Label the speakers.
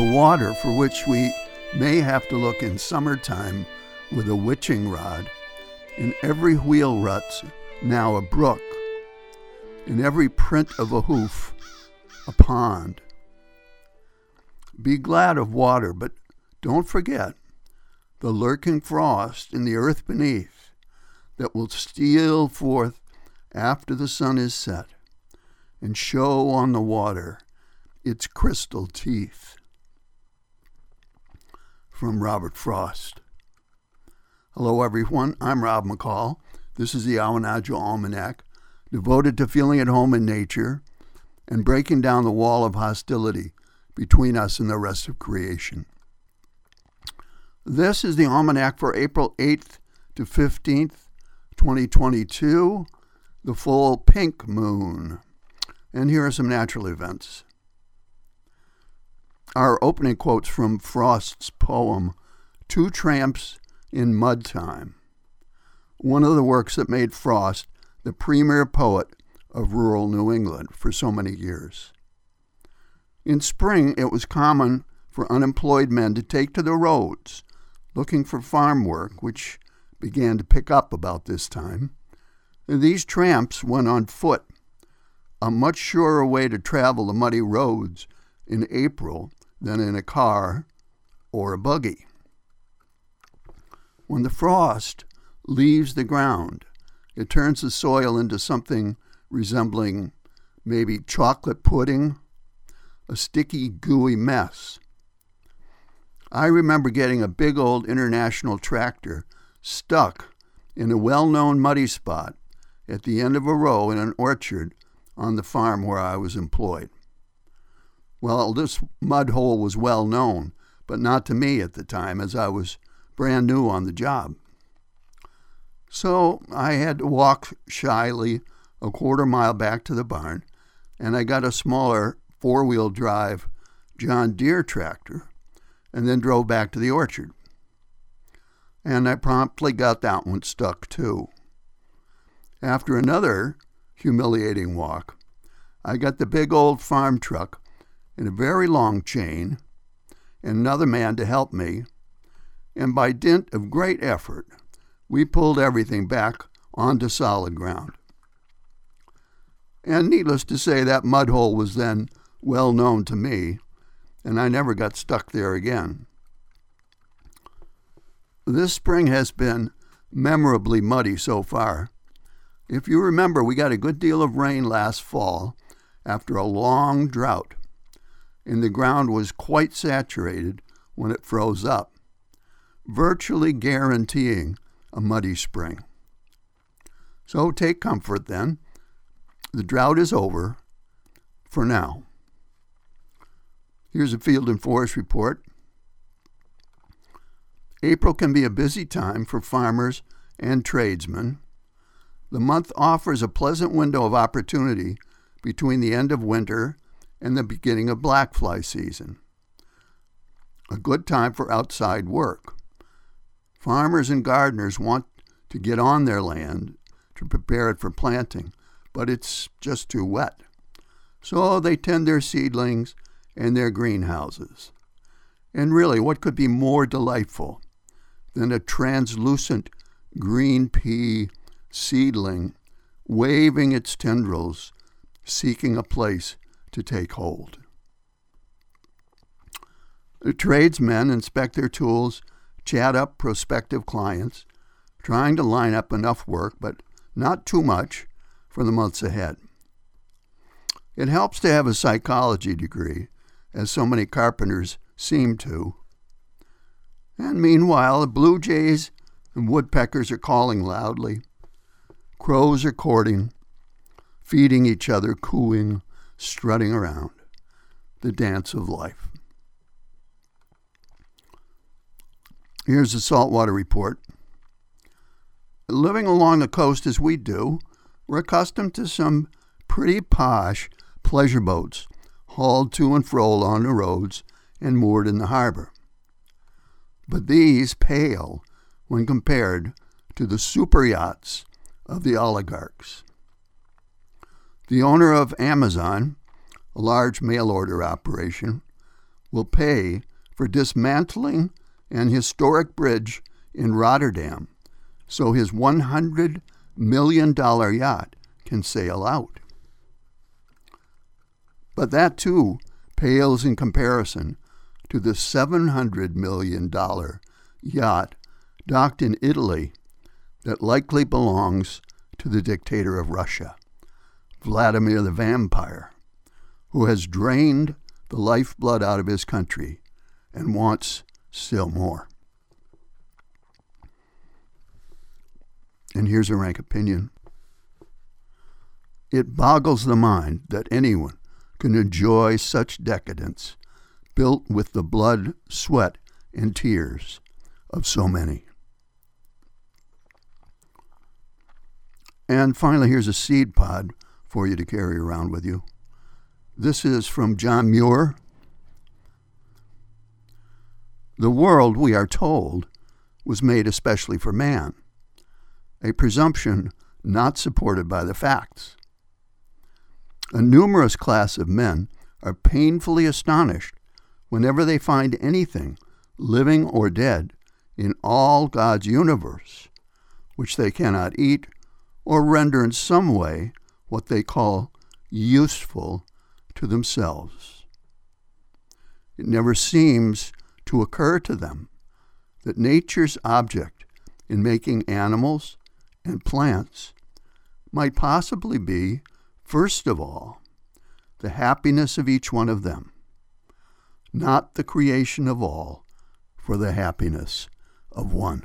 Speaker 1: The water for which we may have to look in summertime with a witching rod. In every wheel rut's now a brook. In every print of a hoof, a pond. Be glad of water, but don't forget the lurking frost in the earth beneath that will steal forth after the sun is set and show on the water its crystal teeth. From Robert Frost. Hello, everyone. I'm Rob McCall. This is the Awanadjo Almanac, devoted to feeling at home in nature and breaking down the wall of hostility between us and the rest of creation. This is the Almanac for April 8th to 15th, 2022, the full pink moon. And here are some natural events. Our opening quotes from Frost's poem, Two Tramps in Mud Time, one of the works that made Frost the premier poet of rural New England for so many years. In spring, it was common for unemployed men to take to the roads looking for farm work, which began to pick up about this time. These tramps went on foot, a much surer way to travel the muddy roads in April than in a car or a buggy. When the frost leaves the ground, it turns the soil into something resembling maybe chocolate pudding, a sticky, gooey mess. I remember getting a big old international tractor stuck in a well known muddy spot at the end of a row in an orchard on the farm where I was employed. Well, this mud hole was well known, but not to me at the time, as I was brand new on the job. So I had to walk shyly a quarter mile back to the barn, and I got a smaller four wheel drive John Deere tractor and then drove back to the orchard. And I promptly got that one stuck too. After another humiliating walk, I got the big old farm truck in a very long chain and another man to help me, and by dint of great effort, we pulled everything back onto solid ground. And needless to say, that mud hole was then well known to me, and I never got stuck there again. This spring has been memorably muddy so far. If you remember, we got a good deal of rain last fall after a long drought, and the ground was quite saturated when it froze up, virtually guaranteeing a muddy spring. So take comfort then. The drought is over for now. Here's a Field and Forest report. April can be a busy time for farmers and tradesmen. The month offers a pleasant window of opportunity between the end of winter and the beginning of blackfly season. A good time for outside work. Farmers and gardeners want to get on their land to prepare it for planting, but it's just too wet. So they tend their seedlings and their greenhouses. And really, what could be more delightful than a translucent green pea seedling waving its tendrils, seeking a place to take hold? The tradesmen inspect their tools, chat up prospective clients, trying to line up enough work, but not too much, for the months ahead. It helps to have a psychology degree as so many carpenters seem to. And meanwhile, the blue jays and woodpeckers are calling loudly. Crows are courting, feeding each other, cooing, strutting around. The dance of life. Here's a saltwater report. Living along the coast as we do, we're accustomed to some pretty posh pleasure boats hauled to and fro along the roads and moored in the harbor. But these pale when compared to the super yachts of the oligarchs. The owner of Amazon, a large mail order operation, will pay for dismantling an historic bridge in Rotterdam so his $100 million yacht can sail out. But that too pales in comparison to the $700 million yacht docked in Italy that likely belongs to the dictator of Russia, Vladimir the Vampire, who has drained the lifeblood out of his country and wants still more. And here's a rank opinion it boggles the mind that anyone can enjoy such decadence built with the blood, sweat, and tears of so many. And finally, here's a seed pod for you to carry around with you. This is from John Muir. The world, we are told, was made especially for man, a presumption not supported by the facts. A numerous class of men are painfully astonished whenever they find anything, living or dead, in all God's universe, which they cannot eat or render in some way what they call useful to themselves. It never seems to occur to them that nature's object in making animals and plants might possibly be, first of all, the happiness of each one of them, not the creation of all for the happiness of one.